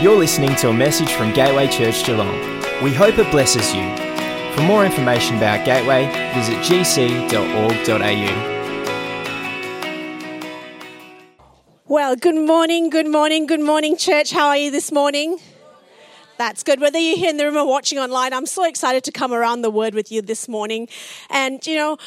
You're listening to a message from Gateway Church Geelong. We hope it blesses you. For more information about Gateway, visit gc.org.au. Well, good morning, good morning, good morning, church. How are you this morning? That's good. Whether you're here in the room or watching online, I'm so excited to come around the word with you this morning. And, you know,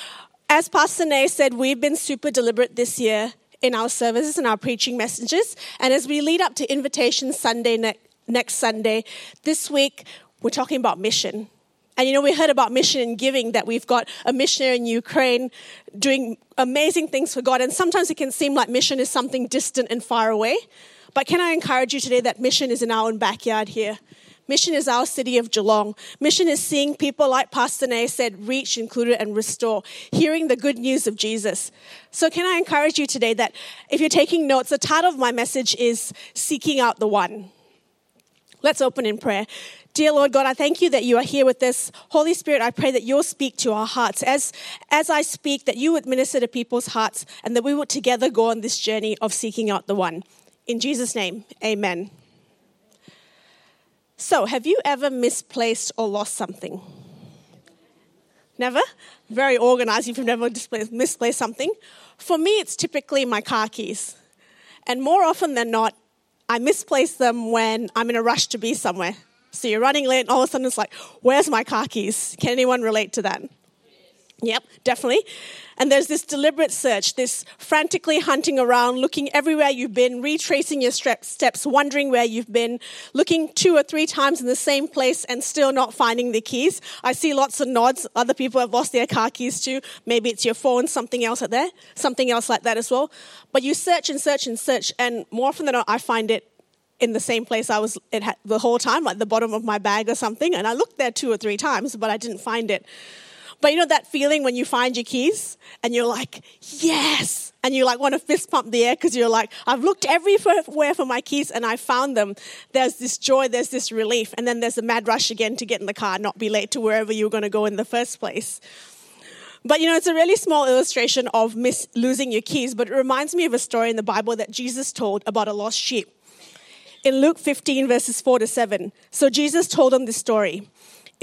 as Pastor Nay said, we've been super deliberate this year in our services and our preaching messages. And as we lead up to Invitation Sunday ne- next Sunday, this week we're talking about mission. And you know, we heard about mission and giving, that we've got a missionary in Ukraine doing amazing things for God. And sometimes it can seem like mission is something distant and far away. But can I encourage you today that mission is in our own backyard here? Mission is our city of Geelong. Mission is seeing people, like Pastor Nay said, reach, include, and restore, hearing the good news of Jesus. So, can I encourage you today that if you're taking notes, the title of my message is Seeking Out the One. Let's open in prayer. Dear Lord God, I thank you that you are here with us. Holy Spirit, I pray that you'll speak to our hearts. As, as I speak, that you would minister to people's hearts and that we would together go on this journey of seeking out the one. In Jesus' name, amen. So, have you ever misplaced or lost something? Never? Very organized if you've never misplaced something. For me, it's typically my car keys. And more often than not, I misplace them when I'm in a rush to be somewhere. So you're running late, and all of a sudden it's like, where's my car keys? Can anyone relate to that? Yep, definitely. And there's this deliberate search, this frantically hunting around, looking everywhere you've been, retracing your steps, wondering where you've been, looking two or three times in the same place and still not finding the keys. I see lots of nods. Other people have lost their car keys too. Maybe it's your phone, something else like that, something else like that as well. But you search and search and search, and more often than not, I find it in the same place I was it had, the whole time, like the bottom of my bag or something. And I looked there two or three times, but I didn't find it. But you know that feeling when you find your keys and you're like, yes. And you like want to fist pump the air because you're like, I've looked everywhere for my keys and I found them. There's this joy, there's this relief. And then there's a mad rush again to get in the car, not be late to wherever you were going to go in the first place. But you know, it's a really small illustration of miss, losing your keys, but it reminds me of a story in the Bible that Jesus told about a lost sheep. In Luke 15, verses 4 to 7. So Jesus told them this story.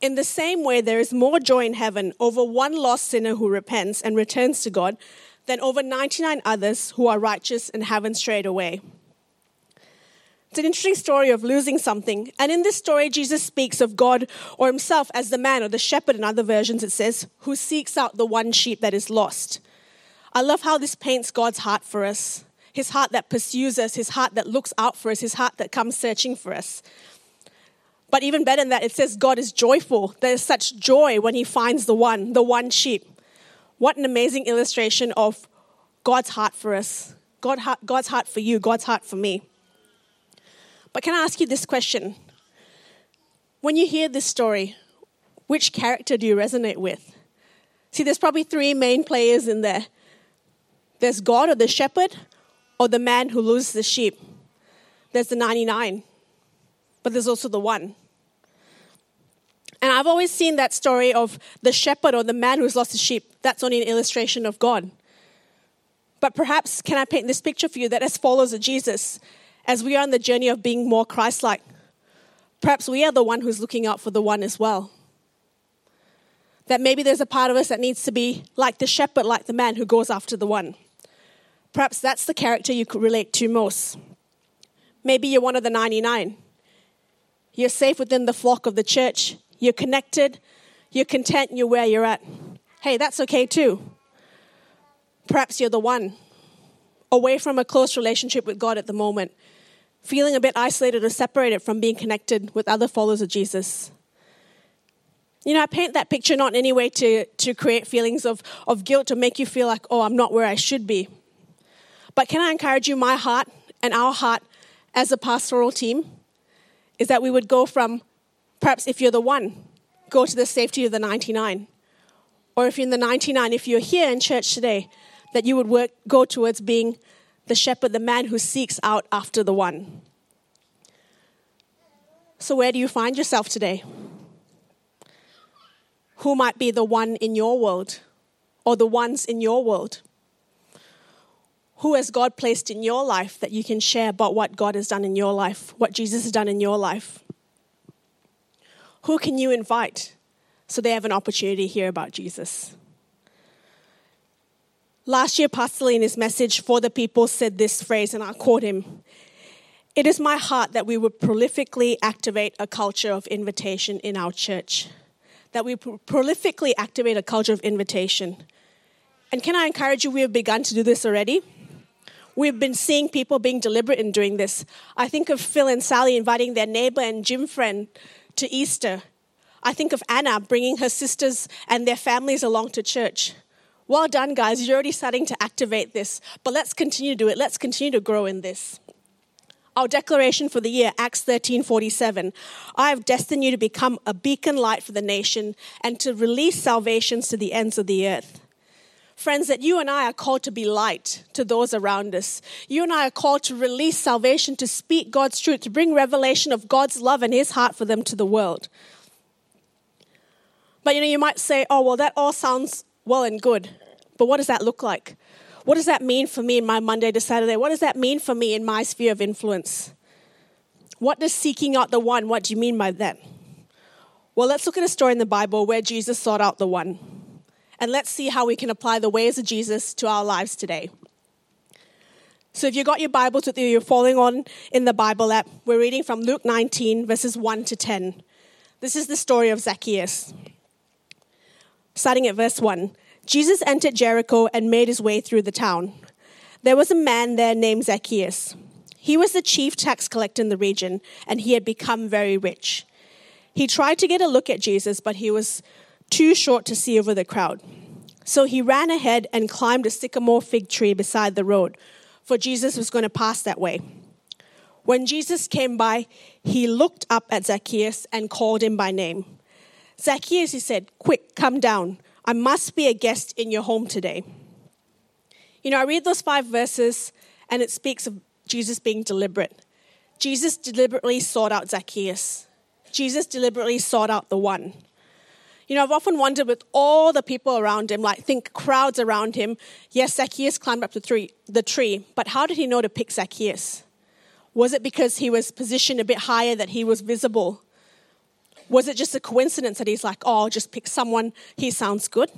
In the same way, there is more joy in heaven over one lost sinner who repents and returns to God than over 99 others who are righteous and haven't strayed away. It's an interesting story of losing something. And in this story, Jesus speaks of God or himself as the man or the shepherd, in other versions, it says, who seeks out the one sheep that is lost. I love how this paints God's heart for us his heart that pursues us, his heart that looks out for us, his heart that comes searching for us. But even better than that, it says God is joyful. There is such joy when he finds the one, the one sheep. What an amazing illustration of God's heart for us. God, God's heart for you, God's heart for me. But can I ask you this question? When you hear this story, which character do you resonate with? See, there's probably three main players in there there's God or the shepherd, or the man who loses the sheep. There's the 99, but there's also the one. And I've always seen that story of the shepherd or the man who's lost his sheep. That's only an illustration of God. But perhaps, can I paint this picture for you that as followers of Jesus, as we are on the journey of being more Christ like, perhaps we are the one who's looking out for the one as well. That maybe there's a part of us that needs to be like the shepherd, like the man who goes after the one. Perhaps that's the character you could relate to most. Maybe you're one of the 99. You're safe within the flock of the church, you're connected, you're content, you're where you're at. Hey, that's okay too. Perhaps you're the one away from a close relationship with God at the moment, feeling a bit isolated or separated from being connected with other followers of Jesus. You know, I paint that picture not in any way to, to create feelings of, of guilt or make you feel like, oh, I'm not where I should be. But can I encourage you, my heart and our heart as a pastoral team is that we would go from Perhaps if you're the one, go to the safety of the 99. Or if you're in the 99, if you're here in church today, that you would work, go towards being the shepherd, the man who seeks out after the one. So, where do you find yourself today? Who might be the one in your world or the ones in your world? Who has God placed in your life that you can share about what God has done in your life, what Jesus has done in your life? Who can you invite so they have an opportunity to hear about Jesus? Last year, Pastor Lee in his message for the people said this phrase, and I'll quote him It is my heart that we would prolifically activate a culture of invitation in our church. That we prolifically activate a culture of invitation. And can I encourage you, we have begun to do this already. We've been seeing people being deliberate in doing this. I think of Phil and Sally inviting their neighbor and gym friend to Easter. I think of Anna bringing her sisters and their families along to church. Well done, guys. You're already starting to activate this, but let's continue to do it. Let's continue to grow in this. Our declaration for the year, Acts 13:47. I have destined you to become a beacon light for the nation and to release salvations to the ends of the earth. Friends, that you and I are called to be light to those around us. You and I are called to release salvation, to speak God's truth, to bring revelation of God's love and His heart for them to the world. But you know, you might say, oh, well, that all sounds well and good. But what does that look like? What does that mean for me in my Monday to Saturday? What does that mean for me in my sphere of influence? What does seeking out the one, what do you mean by that? Well, let's look at a story in the Bible where Jesus sought out the one and let's see how we can apply the ways of Jesus to our lives today. So, if you've got your Bibles with you, you're following on in the Bible app. We're reading from Luke 19, verses 1 to 10. This is the story of Zacchaeus. Starting at verse 1 Jesus entered Jericho and made his way through the town. There was a man there named Zacchaeus. He was the chief tax collector in the region, and he had become very rich. He tried to get a look at Jesus, but he was too short to see over the crowd. So he ran ahead and climbed a sycamore fig tree beside the road, for Jesus was going to pass that way. When Jesus came by, he looked up at Zacchaeus and called him by name. Zacchaeus, he said, Quick, come down. I must be a guest in your home today. You know, I read those five verses and it speaks of Jesus being deliberate. Jesus deliberately sought out Zacchaeus. Jesus deliberately sought out the one. You know, I've often wondered with all the people around him, like think crowds around him. Yes, Zacchaeus climbed up the tree, the tree, but how did he know to pick Zacchaeus? Was it because he was positioned a bit higher that he was visible? Was it just a coincidence that he's like, oh, I'll just pick someone, he sounds good?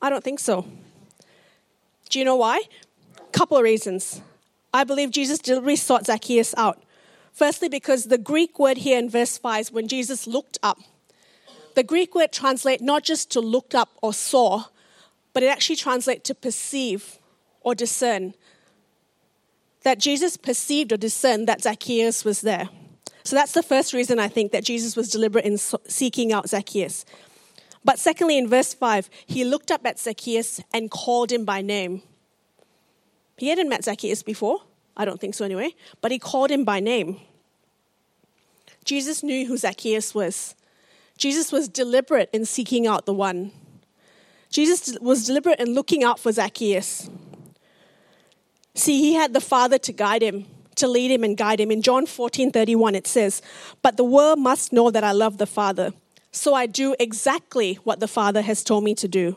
I don't think so. Do you know why? Couple of reasons. I believe Jesus deliberately sought Zacchaeus out. Firstly, because the Greek word here in verse 5 when Jesus looked up, the Greek word translates not just to look up or saw, but it actually translates to perceive or discern. That Jesus perceived or discerned that Zacchaeus was there. So that's the first reason I think that Jesus was deliberate in seeking out Zacchaeus. But secondly, in verse 5, he looked up at Zacchaeus and called him by name. He hadn't met Zacchaeus before. I don't think so anyway. But he called him by name. Jesus knew who Zacchaeus was. Jesus was deliberate in seeking out the one. Jesus was deliberate in looking out for Zacchaeus. See, he had the Father to guide him, to lead him and guide him. In John 14 31, it says, But the world must know that I love the Father, so I do exactly what the Father has told me to do.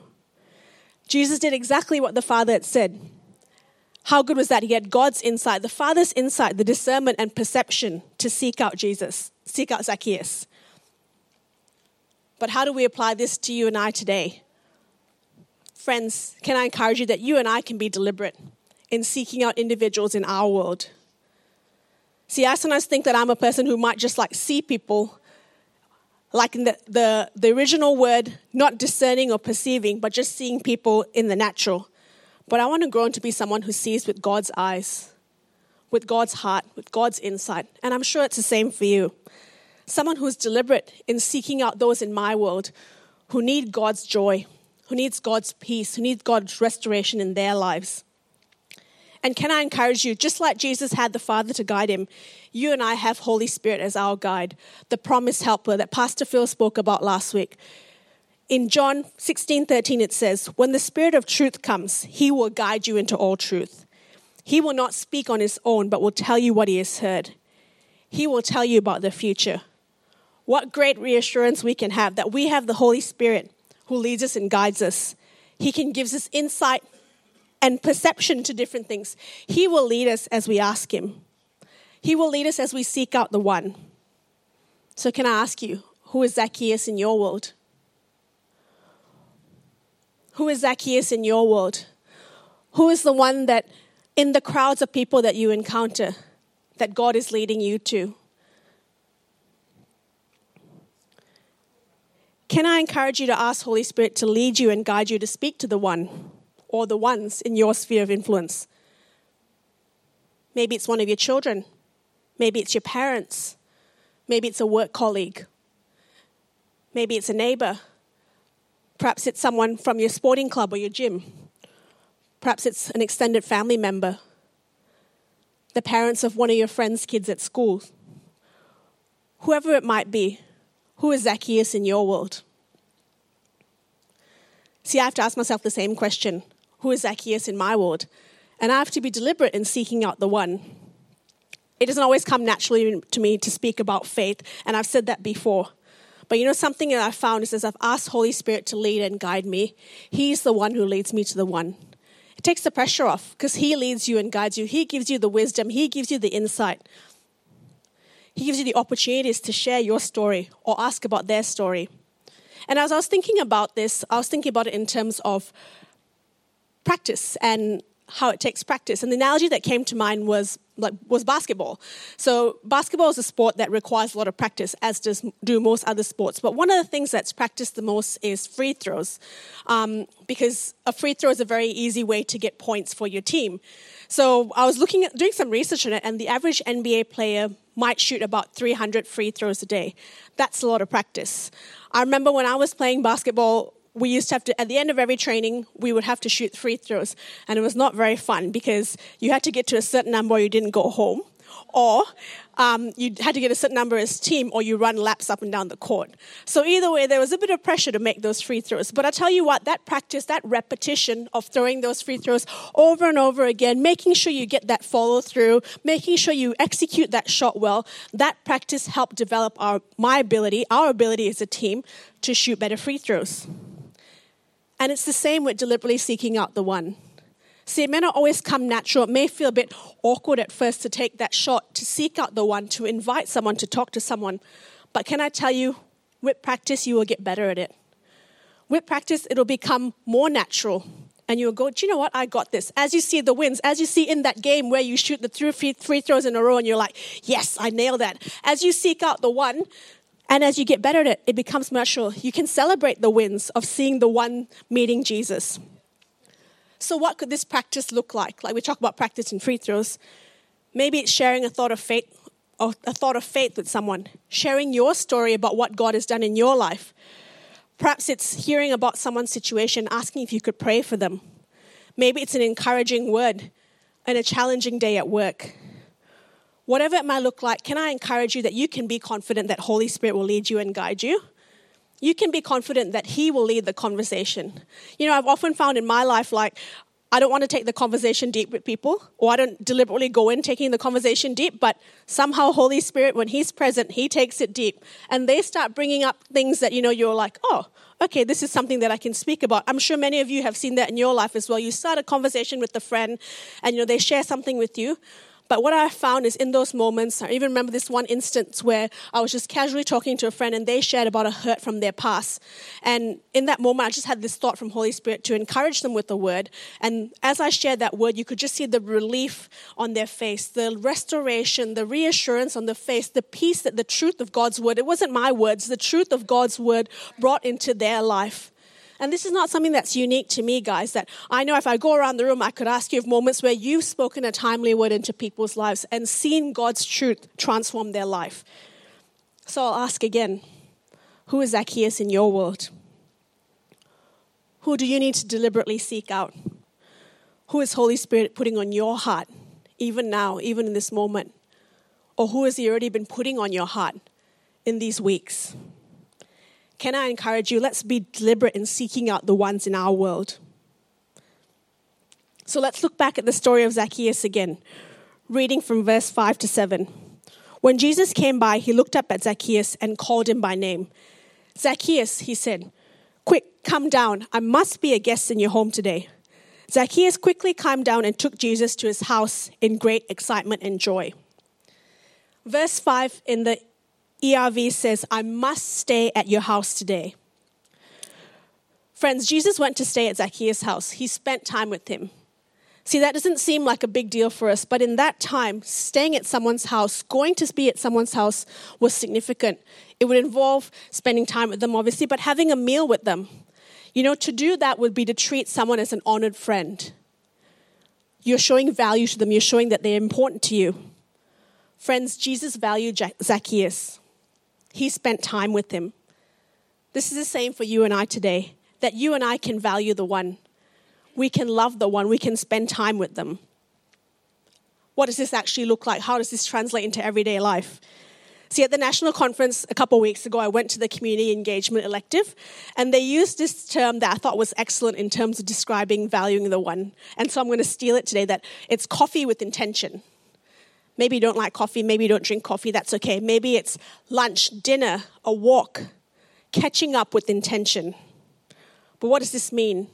Jesus did exactly what the Father had said. How good was that? He had God's insight, the Father's insight, the discernment and perception to seek out Jesus, seek out Zacchaeus. But how do we apply this to you and I today? Friends, can I encourage you that you and I can be deliberate in seeking out individuals in our world? See, I sometimes think that I'm a person who might just like see people, like in the, the, the original word, not discerning or perceiving, but just seeing people in the natural. But I want to grow into be someone who sees with God's eyes, with God's heart, with God's insight. And I'm sure it's the same for you someone who's deliberate in seeking out those in my world who need God's joy, who needs God's peace, who needs God's restoration in their lives. And can I encourage you, just like Jesus had the Father to guide him, you and I have Holy Spirit as our guide, the promised helper that Pastor Phil spoke about last week. In John 16 13, it says, When the Spirit of truth comes, he will guide you into all truth. He will not speak on his own, but will tell you what he has heard. He will tell you about the future. What great reassurance we can have that we have the Holy Spirit who leads us and guides us. He can give us insight and perception to different things. He will lead us as we ask Him. He will lead us as we seek out the one. So, can I ask you, who is Zacchaeus in your world? Who is Zacchaeus in your world? Who is the one that, in the crowds of people that you encounter, that God is leading you to? Can I encourage you to ask Holy Spirit to lead you and guide you to speak to the one or the ones in your sphere of influence? Maybe it's one of your children. Maybe it's your parents. Maybe it's a work colleague. Maybe it's a neighbor. Perhaps it's someone from your sporting club or your gym. Perhaps it's an extended family member. The parents of one of your friends' kids at school. Whoever it might be, who is Zacchaeus in your world? See, I have to ask myself the same question Who is Zacchaeus in my world? And I have to be deliberate in seeking out the one. It doesn't always come naturally to me to speak about faith, and I've said that before. But you know, something that I've found is as I've asked Holy Spirit to lead and guide me, He's the one who leads me to the one. It takes the pressure off because He leads you and guides you. He gives you the wisdom, He gives you the insight. He gives you the opportunities to share your story or ask about their story. And as I was thinking about this, I was thinking about it in terms of practice and how it takes practice. And the analogy that came to mind was like was basketball. So basketball is a sport that requires a lot of practice, as does do most other sports. But one of the things that's practiced the most is free throws, um, because a free throw is a very easy way to get points for your team. So I was looking at doing some research on it, and the average NBA player might shoot about 300 free throws a day. That's a lot of practice. I remember when I was playing basketball, we used to have to, at the end of every training, we would have to shoot free throws. And it was not very fun because you had to get to a certain number or you didn't go home. Or um, you had to get a certain number as team or you run laps up and down the court. So either way, there was a bit of pressure to make those free throws. But I tell you what, that practice, that repetition of throwing those free throws over and over again, making sure you get that follow through, making sure you execute that shot well, that practice helped develop our, my ability, our ability as a team to shoot better free throws. And it's the same with deliberately seeking out the one. See, it may not always come natural. It may feel a bit awkward at first to take that shot, to seek out the one, to invite someone, to talk to someone. But can I tell you, with practice, you will get better at it. With practice, it'll become more natural. And you'll go, do you know what? I got this. As you see the wins, as you see in that game where you shoot the three free throws in a row and you're like, yes, I nailed that. As you seek out the one, and as you get better at it, it becomes natural. You can celebrate the wins of seeing the one meeting Jesus. So, what could this practice look like? Like we talk about practice in free throws. Maybe it's sharing a thought of faith, or a thought of faith with someone, sharing your story about what God has done in your life. Perhaps it's hearing about someone's situation, asking if you could pray for them. Maybe it's an encouraging word and a challenging day at work. Whatever it might look like, can I encourage you that you can be confident that Holy Spirit will lead you and guide you? You can be confident that He will lead the conversation. You know, I've often found in my life, like, I don't want to take the conversation deep with people, or I don't deliberately go in taking the conversation deep, but somehow Holy Spirit, when He's present, He takes it deep. And they start bringing up things that, you know, you're like, oh, okay, this is something that I can speak about. I'm sure many of you have seen that in your life as well. You start a conversation with a friend, and, you know, they share something with you. But what I found is in those moments, I even remember this one instance where I was just casually talking to a friend and they shared about a hurt from their past. And in that moment, I just had this thought from Holy Spirit to encourage them with the word. And as I shared that word, you could just see the relief on their face, the restoration, the reassurance on the face, the peace that the truth of God's word, it wasn't my words, the truth of God's word brought into their life. And this is not something that's unique to me, guys, that I know if I go around the room, I could ask you of moments where you've spoken a timely word into people's lives and seen God's truth transform their life. So I'll ask again who is Zacchaeus in your world? Who do you need to deliberately seek out? Who is Holy Spirit putting on your heart, even now, even in this moment? Or who has He already been putting on your heart in these weeks? Can I encourage you? Let's be deliberate in seeking out the ones in our world. So let's look back at the story of Zacchaeus again, reading from verse 5 to 7. When Jesus came by, he looked up at Zacchaeus and called him by name. Zacchaeus, he said, Quick, come down. I must be a guest in your home today. Zacchaeus quickly climbed down and took Jesus to his house in great excitement and joy. Verse 5 in the ERV says, I must stay at your house today. Friends, Jesus went to stay at Zacchaeus' house. He spent time with him. See, that doesn't seem like a big deal for us, but in that time, staying at someone's house, going to be at someone's house was significant. It would involve spending time with them, obviously, but having a meal with them. You know, to do that would be to treat someone as an honored friend. You're showing value to them, you're showing that they're important to you. Friends, Jesus valued Zacchaeus, he spent time with him. This is the same for you and I today, that you and I can value the one we can love the one, we can spend time with them. What does this actually look like? How does this translate into everyday life? See, at the national conference a couple of weeks ago, I went to the community engagement elective, and they used this term that I thought was excellent in terms of describing valuing the one. And so I'm going to steal it today that it's coffee with intention. Maybe you don't like coffee, maybe you don't drink coffee, that's okay. Maybe it's lunch, dinner, a walk, catching up with intention. But what does this mean?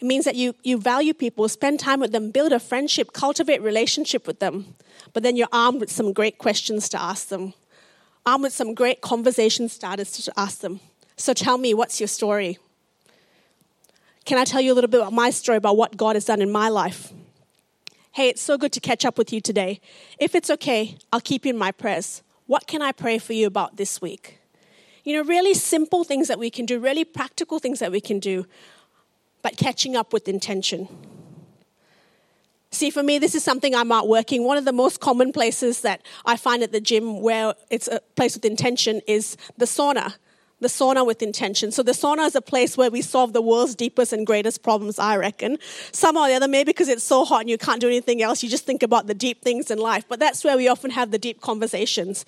It means that you, you value people, spend time with them, build a friendship, cultivate relationship with them. But then you're armed with some great questions to ask them, armed with some great conversation starters to ask them. So tell me, what's your story? Can I tell you a little bit about my story, about what God has done in my life? Hey, it's so good to catch up with you today. If it's okay, I'll keep you in my prayers. What can I pray for you about this week? You know, really simple things that we can do, really practical things that we can do but catching up with intention. See, for me, this is something I'm out working. One of the most common places that I find at the gym where it's a place with intention is the sauna the sauna with intention. So the sauna is a place where we solve the world's deepest and greatest problems, I reckon. Somehow or the other, maybe because it's so hot and you can't do anything else, you just think about the deep things in life. But that's where we often have the deep conversations.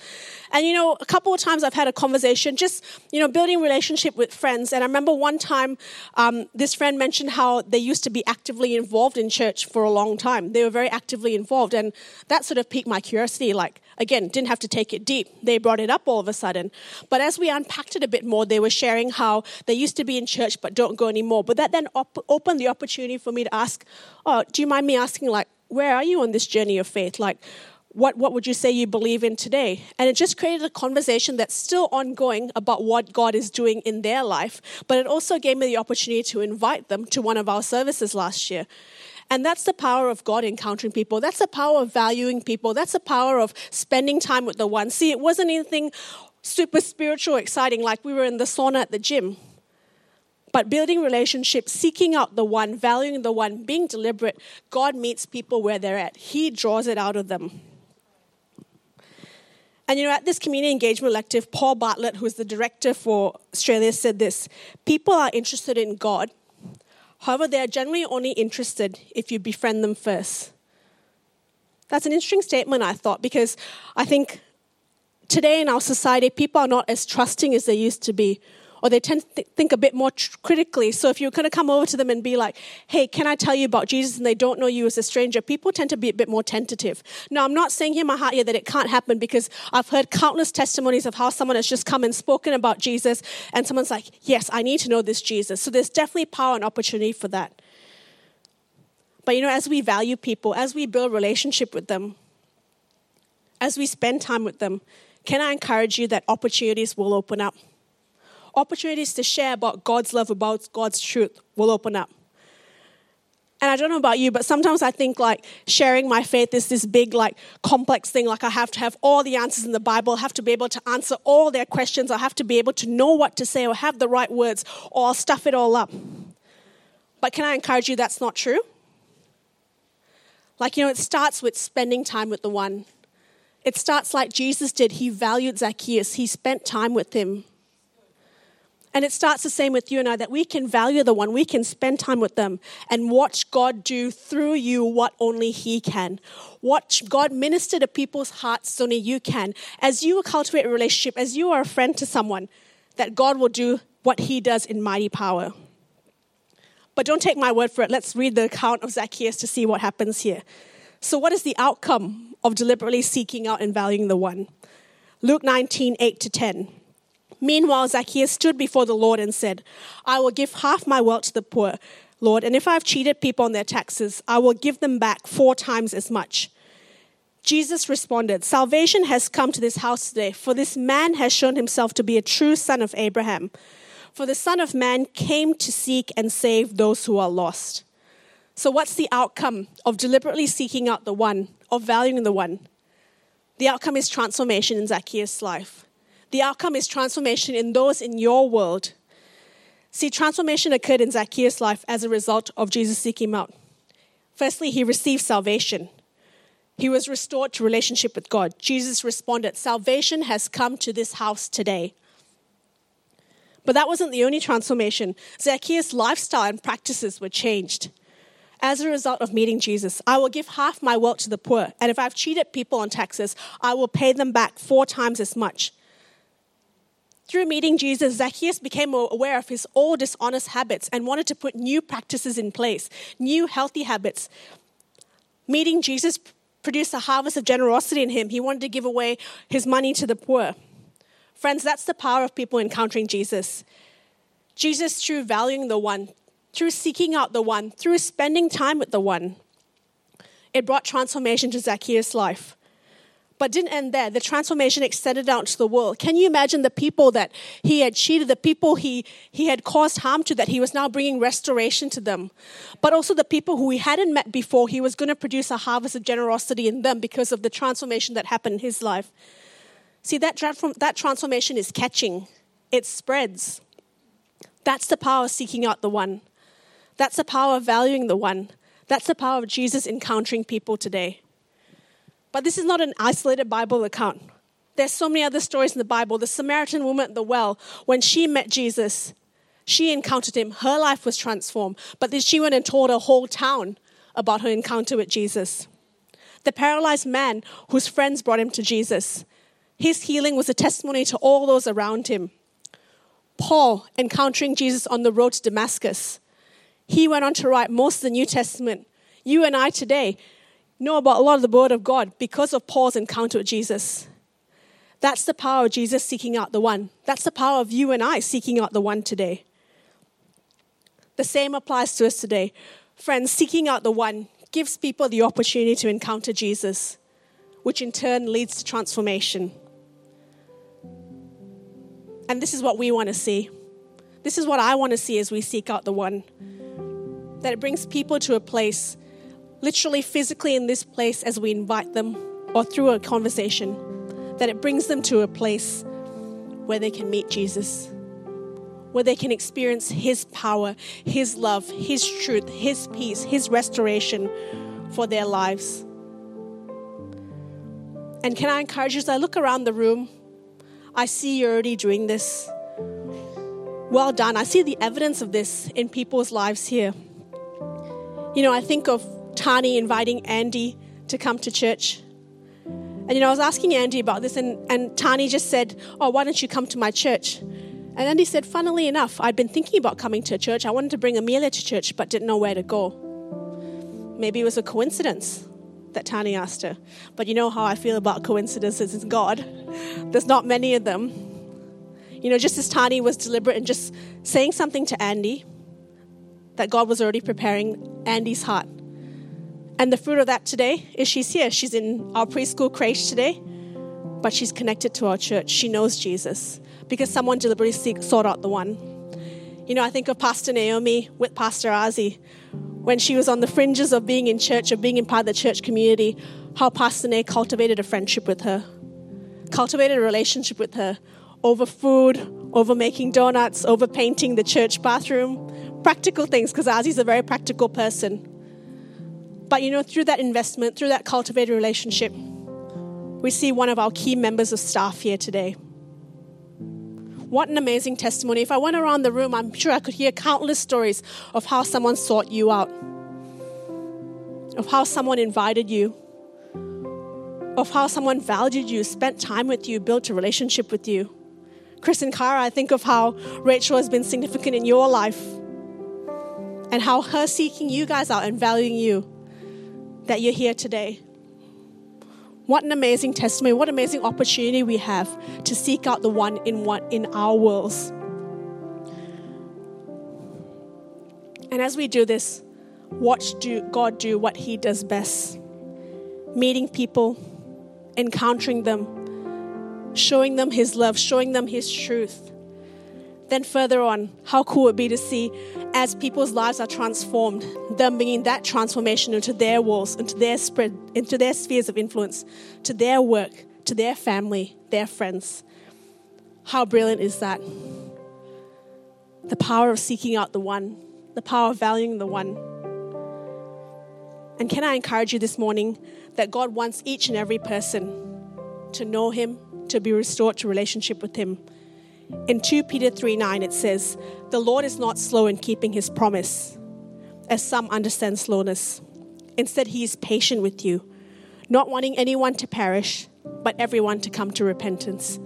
And you know, a couple of times I've had a conversation, just you know, building relationship with friends. And I remember one time, um, this friend mentioned how they used to be actively involved in church for a long time. They were very actively involved, and that sort of piqued my curiosity. Like, again, didn't have to take it deep. They brought it up all of a sudden. But as we unpacked it a bit more, they were sharing how they used to be in church but don't go anymore. But that then op- opened the opportunity for me to ask, oh, do you mind me asking, like, where are you on this journey of faith? Like, what, what would you say you believe in today? And it just created a conversation that's still ongoing about what God is doing in their life. But it also gave me the opportunity to invite them to one of our services last year. And that's the power of God encountering people. That's the power of valuing people. That's the power of spending time with the one. See, it wasn't anything super spiritual, exciting, like we were in the sauna at the gym. But building relationships, seeking out the one, valuing the one, being deliberate, God meets people where they're at. He draws it out of them. And you know, at this community engagement elective, Paul Bartlett, who is the director for Australia, said this People are interested in God. However, they are generally only interested if you befriend them first. That's an interesting statement, I thought, because I think today in our society, people are not as trusting as they used to be, or they tend to th- think a bit more tr- critically. So if you're going to come over to them and be like, hey, can I tell you about Jesus? And they don't know you as a stranger, people tend to be a bit more tentative. Now, I'm not saying here my heart here that it can't happen because I've heard countless testimonies of how someone has just come and spoken about Jesus, and someone's like, yes, I need to know this Jesus. So there's definitely power and opportunity for that. But you know, as we value people, as we build relationship with them, as we spend time with them, can I encourage you that opportunities will open up? Opportunities to share about God's love, about God's truth will open up. And I don't know about you, but sometimes I think like sharing my faith is this big, like complex thing. Like I have to have all the answers in the Bible, I have to be able to answer all their questions, I have to be able to know what to say or have the right words, or I'll stuff it all up. But can I encourage you that's not true? Like, you know, it starts with spending time with the one it starts like Jesus did. He valued Zacchaeus, he spent time with him. And it starts the same with you and I that we can value the one, we can spend time with them and watch God do through you what only He can. Watch God minister to people's hearts only you can. As you cultivate a relationship, as you are a friend to someone, that God will do what he does in mighty power. But don't take my word for it. Let's read the account of Zacchaeus to see what happens here. So, what is the outcome of deliberately seeking out and valuing the one? Luke 19, 8 to 10. Meanwhile, Zacchaeus stood before the Lord and said, I will give half my wealth to the poor, Lord, and if I've cheated people on their taxes, I will give them back four times as much. Jesus responded, Salvation has come to this house today, for this man has shown himself to be a true son of Abraham. For the Son of Man came to seek and save those who are lost. So, what's the outcome of deliberately seeking out the one, of valuing the one? The outcome is transformation in Zacchaeus' life. The outcome is transformation in those in your world. See, transformation occurred in Zacchaeus' life as a result of Jesus seeking him out. Firstly, he received salvation. He was restored to relationship with God. Jesus responded, Salvation has come to this house today. But that wasn't the only transformation. Zacchaeus' lifestyle and practices were changed. As a result of meeting Jesus, I will give half my wealth to the poor, and if I've cheated people on taxes, I will pay them back four times as much. Through meeting Jesus, Zacchaeus became aware of his old dishonest habits and wanted to put new practices in place, new healthy habits. Meeting Jesus produced a harvest of generosity in him. He wanted to give away his money to the poor. Friends, that's the power of people encountering Jesus. Jesus, through valuing the one, through seeking out the one, through spending time with the one, it brought transformation to Zacchaeus' life. But didn't end there. The transformation extended out to the world. Can you imagine the people that he had cheated, the people he, he had caused harm to, that he was now bringing restoration to them? But also the people who he hadn't met before, he was going to produce a harvest of generosity in them because of the transformation that happened in his life. See, that, that transformation is catching, it spreads. That's the power of seeking out the one. That's the power of valuing the one. That's the power of Jesus encountering people today. But this is not an isolated Bible account. There's so many other stories in the Bible. The Samaritan woman at the well, when she met Jesus, she encountered him. Her life was transformed. But then she went and told her whole town about her encounter with Jesus. The paralyzed man whose friends brought him to Jesus. His healing was a testimony to all those around him. Paul, encountering Jesus on the road to Damascus, he went on to write most of the New Testament. You and I today know about a lot of the Word of God because of Paul's encounter with Jesus. That's the power of Jesus seeking out the one. That's the power of you and I seeking out the one today. The same applies to us today. Friends, seeking out the one gives people the opportunity to encounter Jesus, which in turn leads to transformation. And this is what we want to see. This is what I want to see as we seek out the one. That it brings people to a place, literally physically in this place as we invite them or through a conversation, that it brings them to a place where they can meet Jesus, where they can experience His power, His love, His truth, His peace, His restoration for their lives. And can I encourage you as I look around the room? I see you're already doing this. Well done. I see the evidence of this in people's lives here. You know, I think of Tani inviting Andy to come to church. And, you know, I was asking Andy about this, and, and Tani just said, Oh, why don't you come to my church? And Andy said, Funnily enough, I'd been thinking about coming to a church. I wanted to bring Amelia to church, but didn't know where to go. Maybe it was a coincidence that Tani asked her. But you know how I feel about coincidences in God. There's not many of them. You know, just as Tani was deliberate in just saying something to Andy, that God was already preparing Andy's heart. And the fruit of that today is she's here. She's in our preschool crèche today, but she's connected to our church. She knows Jesus because someone deliberately seek, sought out the one. You know, I think of Pastor Naomi with Pastor Ozzy when she was on the fringes of being in church, of being in part of the church community, how Pastor Nay cultivated a friendship with her, cultivated a relationship with her over food, over making donuts, over painting the church bathroom, practical things, because Ozzy's a very practical person. But you know, through that investment, through that cultivated relationship, we see one of our key members of staff here today. What an amazing testimony. If I went around the room, I'm sure I could hear countless stories of how someone sought you out, of how someone invited you, of how someone valued you, spent time with you, built a relationship with you. Chris and Kara, I think of how Rachel has been significant in your life and how her seeking you guys out and valuing you, that you're here today. What an amazing testimony, what amazing opportunity we have to seek out the one in one in our worlds. And as we do this, watch do, God do what He does best meeting people, encountering them, showing them His love, showing them His truth. Then, further on, how cool it would be to see as people's lives are transformed, them bringing that transformation into their walls, into their spread, into their spheres of influence, to their work, to their family, their friends. How brilliant is that? The power of seeking out the one, the power of valuing the one. And can I encourage you this morning that God wants each and every person to know Him, to be restored to relationship with Him. In 2 Peter 3 9, it says, The Lord is not slow in keeping His promise, as some understand slowness. Instead, He is patient with you, not wanting anyone to perish, but everyone to come to repentance.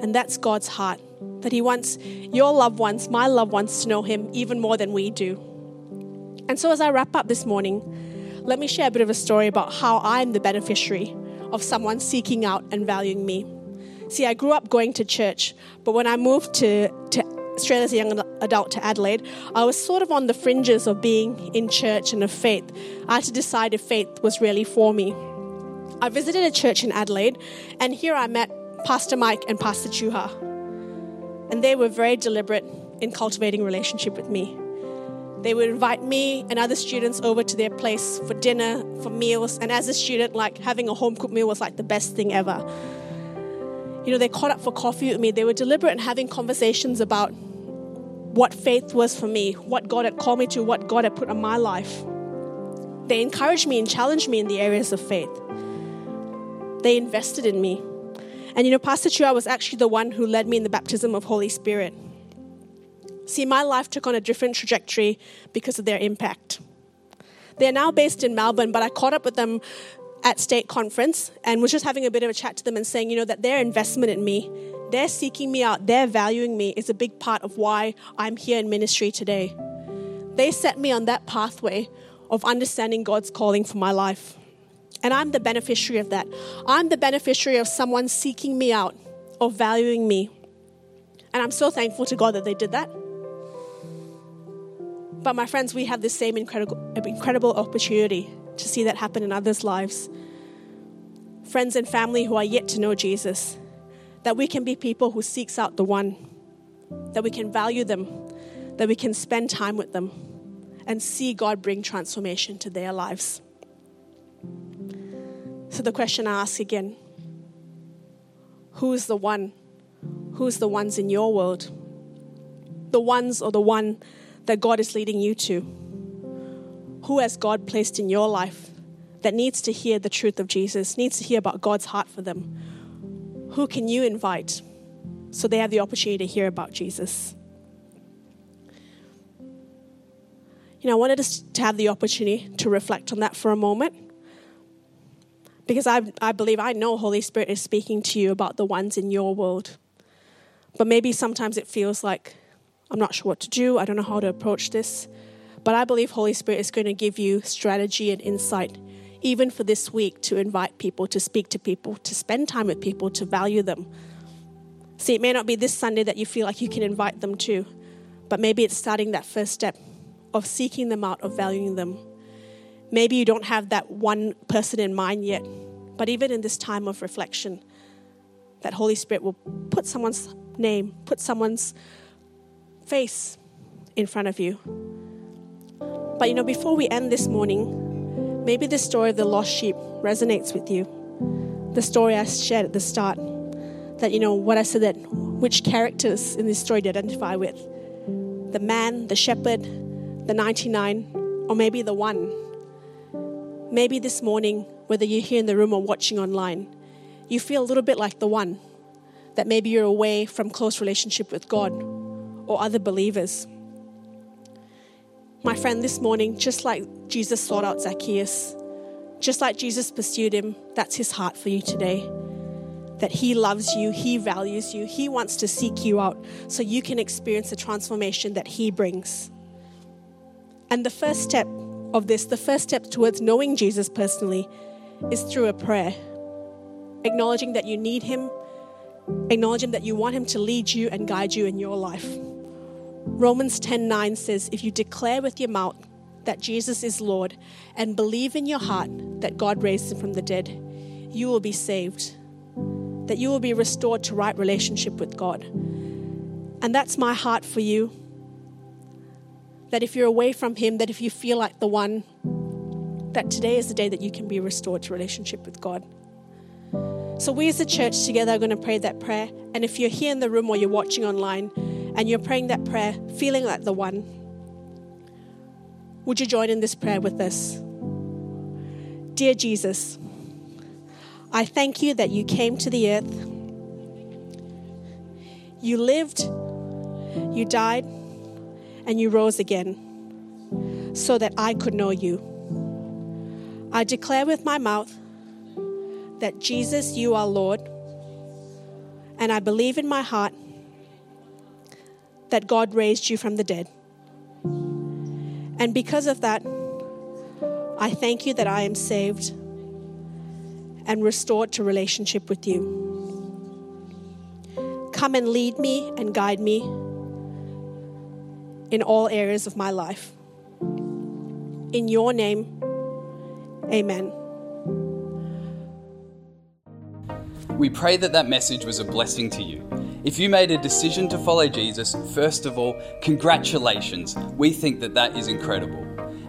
And that's God's heart, that He wants your loved ones, my loved ones, to know Him even more than we do. And so, as I wrap up this morning, let me share a bit of a story about how I'm the beneficiary of someone seeking out and valuing me. See, I grew up going to church, but when I moved to, to Australia as a young adult to Adelaide, I was sort of on the fringes of being in church and of faith. I had to decide if faith was really for me. I visited a church in Adelaide, and here I met Pastor Mike and Pastor Chua. And they were very deliberate in cultivating relationship with me. They would invite me and other students over to their place for dinner, for meals. And as a student, like having a home cooked meal was like the best thing ever. You know, they caught up for coffee with me. They were deliberate in having conversations about what faith was for me, what God had called me to, what God had put on my life. They encouraged me and challenged me in the areas of faith. They invested in me. And you know, Pastor Chua was actually the one who led me in the baptism of Holy Spirit. See, my life took on a different trajectory because of their impact. They're now based in Melbourne, but I caught up with them at state conference and was just having a bit of a chat to them and saying, you know, that their investment in me, their seeking me out, their valuing me is a big part of why I'm here in ministry today. They set me on that pathway of understanding God's calling for my life. And I'm the beneficiary of that. I'm the beneficiary of someone seeking me out, of valuing me. And I'm so thankful to God that they did that. But my friends, we have the same incredible, incredible opportunity to see that happen in others' lives. Friends and family who are yet to know Jesus, that we can be people who seeks out the one, that we can value them, that we can spend time with them and see God bring transformation to their lives. So the question I ask again, who's the one? Who's the ones in your world? The ones or the one that God is leading you to? Who has God placed in your life that needs to hear the truth of Jesus, needs to hear about God's heart for them? Who can you invite so they have the opportunity to hear about Jesus? You know, I wanted us to have the opportunity to reflect on that for a moment because I, I believe I know Holy Spirit is speaking to you about the ones in your world. But maybe sometimes it feels like I'm not sure what to do. I don't know how to approach this. But I believe Holy Spirit is going to give you strategy and insight, even for this week, to invite people, to speak to people, to spend time with people, to value them. See, it may not be this Sunday that you feel like you can invite them to, but maybe it's starting that first step of seeking them out, of valuing them. Maybe you don't have that one person in mind yet, but even in this time of reflection, that Holy Spirit will put someone's name, put someone's face in front of you. But you know, before we end this morning, maybe the story of the lost sheep resonates with you. The story I shared at the start. That, you know, what I said that which characters in this story to identify with the man, the shepherd, the 99, or maybe the one. Maybe this morning, whether you're here in the room or watching online, you feel a little bit like the one. That maybe you're away from close relationship with God or other believers. My friend, this morning, just like Jesus sought out Zacchaeus, just like Jesus pursued him, that's his heart for you today. that He loves you, He values you, He wants to seek you out so you can experience the transformation that He brings. And the first step of this, the first step towards knowing Jesus personally, is through a prayer. Acknowledging that you need Him, acknowledging that you want Him to lead you and guide you in your life. Romans 10:9 says, If you declare with your mouth that Jesus is Lord and believe in your heart that God raised him from the dead, you will be saved. That you will be restored to right relationship with God. And that's my heart for you. That if you're away from Him, that if you feel like the one, that today is the day that you can be restored to relationship with God. So, we as a church together are going to pray that prayer. And if you're here in the room or you're watching online and you're praying that prayer, feeling like the one, would you join in this prayer with us? Dear Jesus, I thank you that you came to the earth. You lived, you died, and you rose again so that I could know you. I declare with my mouth that Jesus, you are Lord, and I believe in my heart that God raised you from the dead. And because of that, I thank you that I am saved and restored to relationship with you. Come and lead me and guide me in all areas of my life. In your name, amen. We pray that that message was a blessing to you. If you made a decision to follow Jesus, first of all, congratulations. We think that that is incredible.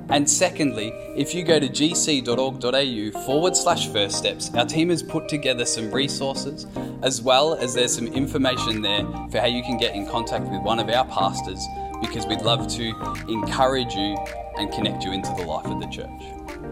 And secondly, if you go to gc.org.au forward slash first steps, our team has put together some resources as well as there's some information there for how you can get in contact with one of our pastors because we'd love to encourage you and connect you into the life of the church.